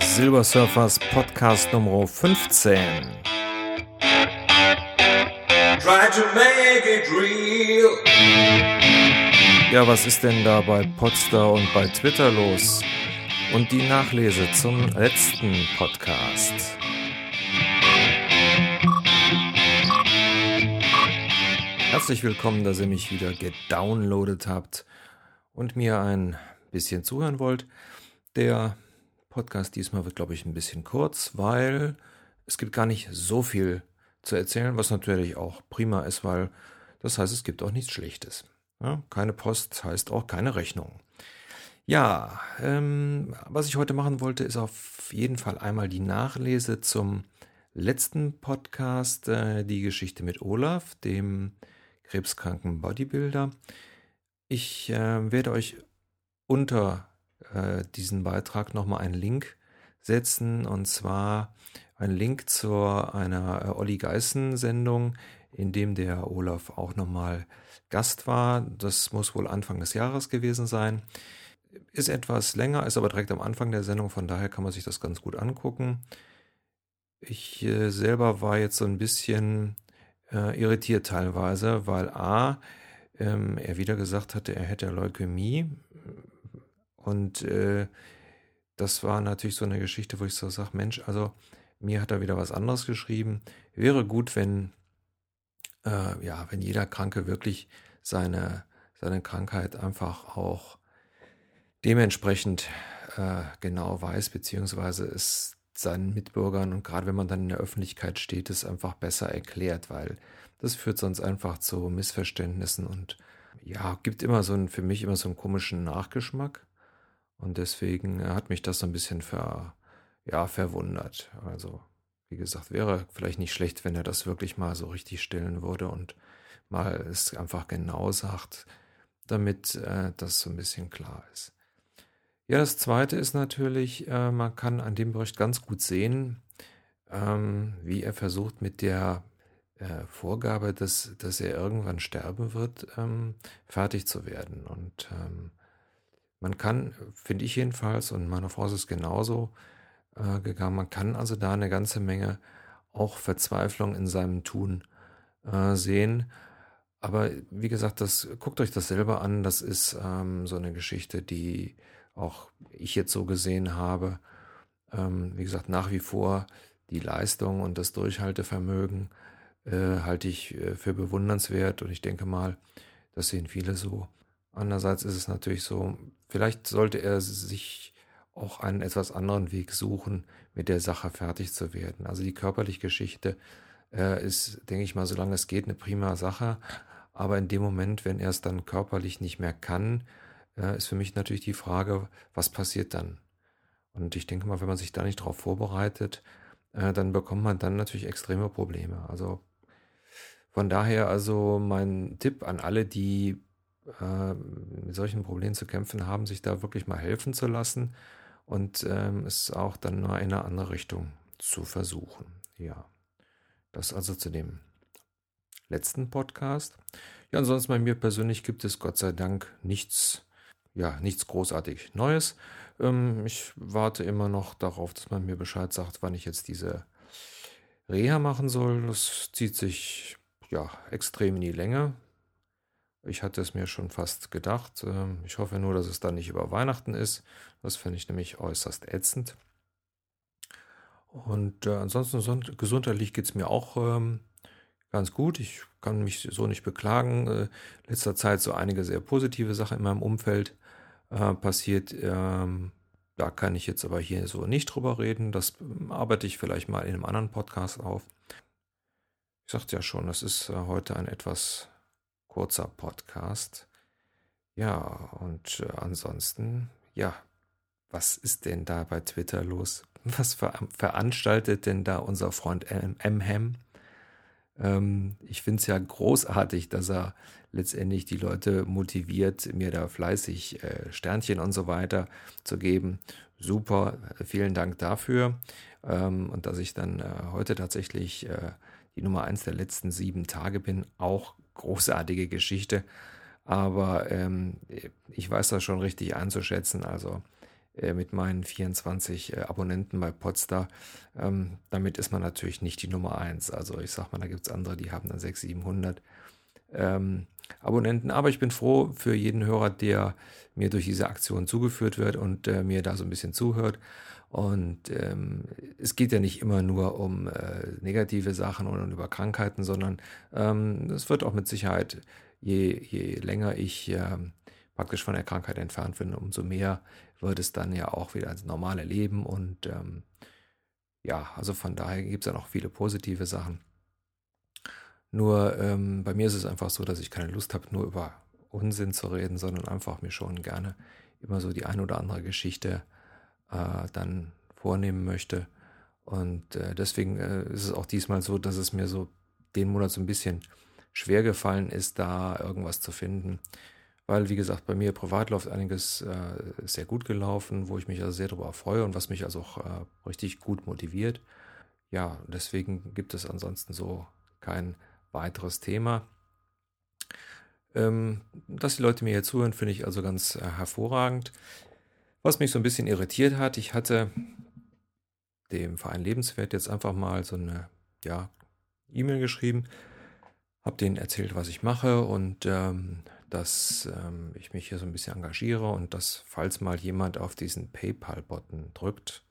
Silver Surfers Podcast Nummer 15. Ja, was ist denn da bei Podstar und bei Twitter los? Und die Nachlese zum letzten Podcast. Herzlich willkommen, dass ihr mich wieder gedownloadet habt und mir ein bisschen zuhören wollt. Der Podcast diesmal wird, glaube ich, ein bisschen kurz, weil es gibt gar nicht so viel zu erzählen, was natürlich auch prima ist, weil das heißt, es gibt auch nichts Schlechtes. Ja, keine Post heißt auch keine Rechnung. Ja, ähm, was ich heute machen wollte, ist auf jeden Fall einmal die Nachlese zum letzten Podcast, äh, die Geschichte mit Olaf, dem krebskranken Bodybuilder. Ich äh, werde euch unter äh, diesen Beitrag nochmal einen Link setzen und zwar einen Link zu einer äh, Olli Geißen Sendung, in dem der Olaf auch nochmal Gast war. Das muss wohl Anfang des Jahres gewesen sein. Ist etwas länger, ist aber direkt am Anfang der Sendung, von daher kann man sich das ganz gut angucken. Ich äh, selber war jetzt so ein bisschen äh, irritiert teilweise, weil A, ähm, er wieder gesagt hatte, er hätte Leukämie. Und äh, das war natürlich so eine Geschichte, wo ich so sage, Mensch, also mir hat er wieder was anderes geschrieben. Wäre gut, wenn, äh, ja, wenn jeder Kranke wirklich seine, seine Krankheit einfach auch dementsprechend äh, genau weiß, beziehungsweise es seinen Mitbürgern und gerade wenn man dann in der Öffentlichkeit steht, es einfach besser erklärt, weil das führt sonst einfach zu Missverständnissen und ja, gibt immer so einen, für mich immer so einen komischen Nachgeschmack. Und deswegen äh, hat mich das so ein bisschen ver, ja, verwundert. Also, wie gesagt, wäre vielleicht nicht schlecht, wenn er das wirklich mal so richtig stellen würde und mal es einfach genau sagt, damit äh, das so ein bisschen klar ist. Ja, das zweite ist natürlich, äh, man kann an dem Bericht ganz gut sehen, ähm, wie er versucht mit der äh, Vorgabe, dass, dass er irgendwann sterben wird, ähm, fertig zu werden. Und ähm, man kann, finde ich jedenfalls, und meine Frau ist es genauso äh, gegangen, man kann also da eine ganze Menge auch Verzweiflung in seinem Tun äh, sehen. Aber wie gesagt, das guckt euch das selber an. Das ist ähm, so eine Geschichte, die auch ich jetzt so gesehen habe. Ähm, wie gesagt, nach wie vor die Leistung und das Durchhaltevermögen äh, halte ich äh, für bewundernswert und ich denke mal, das sehen viele so. Andererseits ist es natürlich so, vielleicht sollte er sich auch einen etwas anderen Weg suchen, mit der Sache fertig zu werden. Also die körperliche Geschichte äh, ist, denke ich mal, solange es geht, eine prima Sache. Aber in dem Moment, wenn er es dann körperlich nicht mehr kann, äh, ist für mich natürlich die Frage, was passiert dann? Und ich denke mal, wenn man sich da nicht darauf vorbereitet, äh, dann bekommt man dann natürlich extreme Probleme. Also von daher also mein Tipp an alle, die äh, mit solchen Problemen zu kämpfen haben, sich da wirklich mal helfen zu lassen und ähm, es auch dann nur in eine andere Richtung zu versuchen. Ja, das also zu dem letzten Podcast. Ja, ansonsten bei mir persönlich gibt es Gott sei Dank nichts, ja, nichts großartig Neues. Ähm, ich warte immer noch darauf, dass man mir Bescheid sagt, wann ich jetzt diese Reha machen soll. Das zieht sich ja extrem in die Länge. Ich hatte es mir schon fast gedacht. Ähm, ich hoffe nur, dass es dann nicht über Weihnachten ist. Das fände ich nämlich äußerst ätzend. Und äh, ansonsten gesundheitlich geht es mir auch ähm, ganz gut. Ich kann mich so nicht beklagen. Äh, letzter Zeit so einige sehr positive Sachen in meinem Umfeld äh, passiert. Ähm, da kann ich jetzt aber hier so nicht drüber reden. Das ähm, arbeite ich vielleicht mal in einem anderen Podcast auf. Ich sagte ja schon, das ist äh, heute ein etwas kurzer Podcast. Ja, und äh, ansonsten, ja, was ist denn da bei Twitter los? Was ver veranstaltet denn da unser Freund M. M. Ähm, ich finde es ja großartig, dass er letztendlich die Leute motiviert, mir da fleißig äh, Sternchen und so weiter zu geben. Super, vielen Dank dafür. Ähm, und dass ich dann äh, heute tatsächlich äh, die Nummer eins der letzten sieben Tage bin, auch großartige Geschichte. Aber ähm, ich weiß das schon richtig einzuschätzen. Also mit meinen 24 äh, Abonnenten bei Podstar. Ähm, damit ist man natürlich nicht die Nummer 1. Also ich sag mal, da gibt es andere, die haben dann 600, 700 ähm, Abonnenten. Aber ich bin froh für jeden Hörer, der mir durch diese Aktion zugeführt wird und äh, mir da so ein bisschen zuhört. Und ähm, es geht ja nicht immer nur um äh, negative Sachen und über Krankheiten, sondern ähm, es wird auch mit Sicherheit, je, je länger ich äh, praktisch von der Krankheit entfernt bin, umso mehr wird es dann ja auch wieder ins normale Leben. Und ähm, ja, also von daher gibt es ja noch viele positive Sachen. Nur ähm, bei mir ist es einfach so, dass ich keine Lust habe, nur über Unsinn zu reden, sondern einfach mir schon gerne immer so die ein oder andere Geschichte äh, dann vornehmen möchte. Und äh, deswegen äh, ist es auch diesmal so, dass es mir so den Monat so ein bisschen schwer gefallen ist, da irgendwas zu finden. Weil, wie gesagt, bei mir privat läuft einiges äh, sehr gut gelaufen, wo ich mich also sehr darüber freue und was mich also auch äh, richtig gut motiviert. Ja, deswegen gibt es ansonsten so kein weiteres Thema. Ähm, dass die Leute mir hier zuhören, finde ich also ganz äh, hervorragend. Was mich so ein bisschen irritiert hat, ich hatte dem Verein Lebenswert jetzt einfach mal so eine ja, E-Mail geschrieben, habe denen erzählt, was ich mache und ähm, dass ähm, ich mich hier so ein bisschen engagiere und dass, falls mal jemand auf diesen PayPal-Button drückt,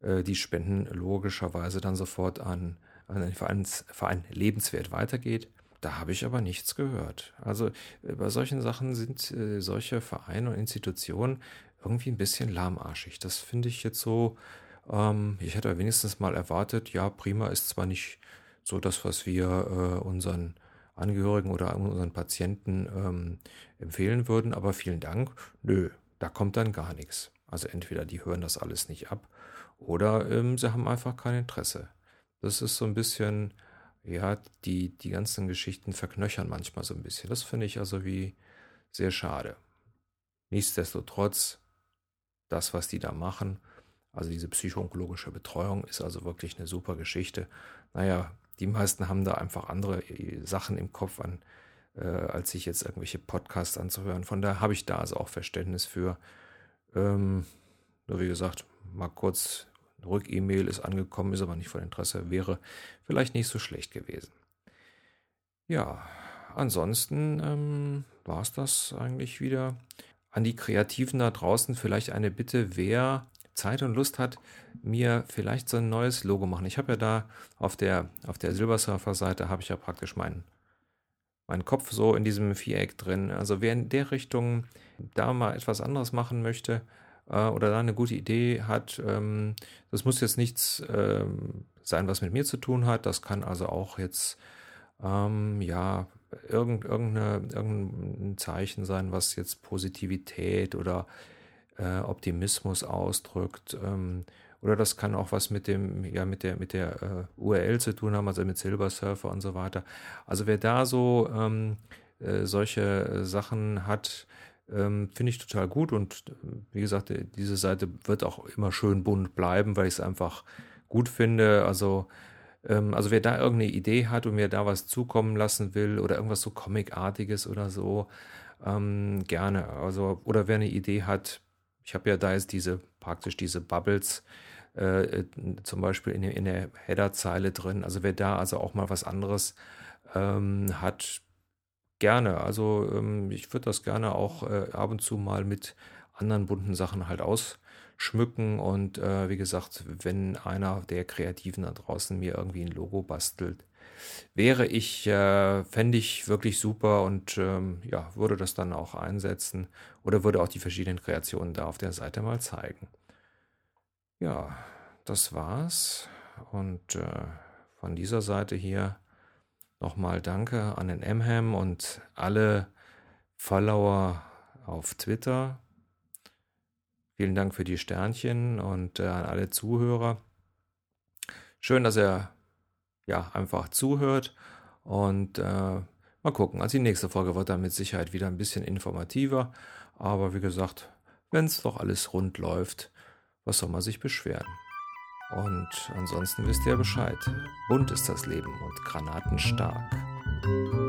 äh, die Spenden logischerweise dann sofort an, an den Vereins, Verein Lebenswert weitergeht. Da habe ich aber nichts gehört. Also äh, bei solchen Sachen sind äh, solche Vereine und Institutionen irgendwie ein bisschen lahmarschig. Das finde ich jetzt so, ähm, ich hätte wenigstens mal erwartet, ja, prima ist zwar nicht so das, was wir äh, unseren Angehörigen oder unseren Patienten ähm, empfehlen würden, aber vielen Dank, nö, da kommt dann gar nichts. Also entweder die hören das alles nicht ab oder ähm, sie haben einfach kein Interesse. Das ist so ein bisschen, ja, die, die ganzen Geschichten verknöchern manchmal so ein bisschen. Das finde ich also wie sehr schade. Nichtsdestotrotz das, was die da machen. Also diese psychologische Betreuung ist also wirklich eine super Geschichte. Naja, die meisten haben da einfach andere äh, Sachen im Kopf an, äh, als sich jetzt irgendwelche Podcasts anzuhören. Von daher habe ich da also auch Verständnis für. Ähm, nur wie gesagt, mal kurz, Rück-E-Mail ist angekommen, ist aber nicht von Interesse, wäre vielleicht nicht so schlecht gewesen. Ja, ansonsten ähm, war es das eigentlich wieder an die Kreativen da draußen vielleicht eine Bitte, wer Zeit und Lust hat, mir vielleicht so ein neues Logo machen. Ich habe ja da auf der, auf der Silversurfer-Seite habe ich ja praktisch meinen, meinen Kopf so in diesem Viereck drin. Also wer in der Richtung da mal etwas anderes machen möchte äh, oder da eine gute Idee hat, ähm, das muss jetzt nichts ähm, sein, was mit mir zu tun hat. Das kann also auch jetzt ähm, ja irgend, irgendeine, irgendein Zeichen sein, was jetzt Positivität oder äh, Optimismus ausdrückt. Ähm, oder das kann auch was mit dem, ja, mit der, mit der äh, URL zu tun haben, also mit Silver Surfer und so weiter. Also wer da so ähm, äh, solche Sachen hat, ähm, finde ich total gut. Und äh, wie gesagt, diese Seite wird auch immer schön bunt bleiben, weil ich es einfach gut finde. Also ähm, also wer da irgendeine Idee hat und mir da was zukommen lassen will oder irgendwas so Comicartiges oder so, ähm, gerne. Also, oder wer eine Idee hat, ich habe ja da jetzt diese, praktisch diese Bubbles, äh, äh zum Beispiel in, in der Header-Zeile drin. Also wer da also auch mal was anderes ähm, hat, gerne. Also ähm, ich würde das gerne auch äh, ab und zu mal mit anderen bunten Sachen halt aus schmücken. Und äh, wie gesagt, wenn einer der Kreativen da draußen mir irgendwie ein Logo bastelt, wäre ich, äh, fände ich wirklich super und ähm, ja, würde das dann auch einsetzen oder würde auch die verschiedenen Kreationen da auf der Seite mal zeigen. Ja, das war's. Und äh, von dieser Seite hier nochmal Danke an den Mham und alle Follower auf Twitter. Vielen Dank für die Sternchen und äh, an alle Zuhörer. Schön, dass ihr ja, einfach zuhört. Und äh, mal gucken. Also die nächste Folge wird dann mit Sicherheit wieder ein bisschen informativer. Aber wie gesagt, wenn es doch alles rund läuft, was soll man sich beschweren? Und ansonsten wisst ihr Bescheid. Bunt ist das Leben und granatenstark. Musik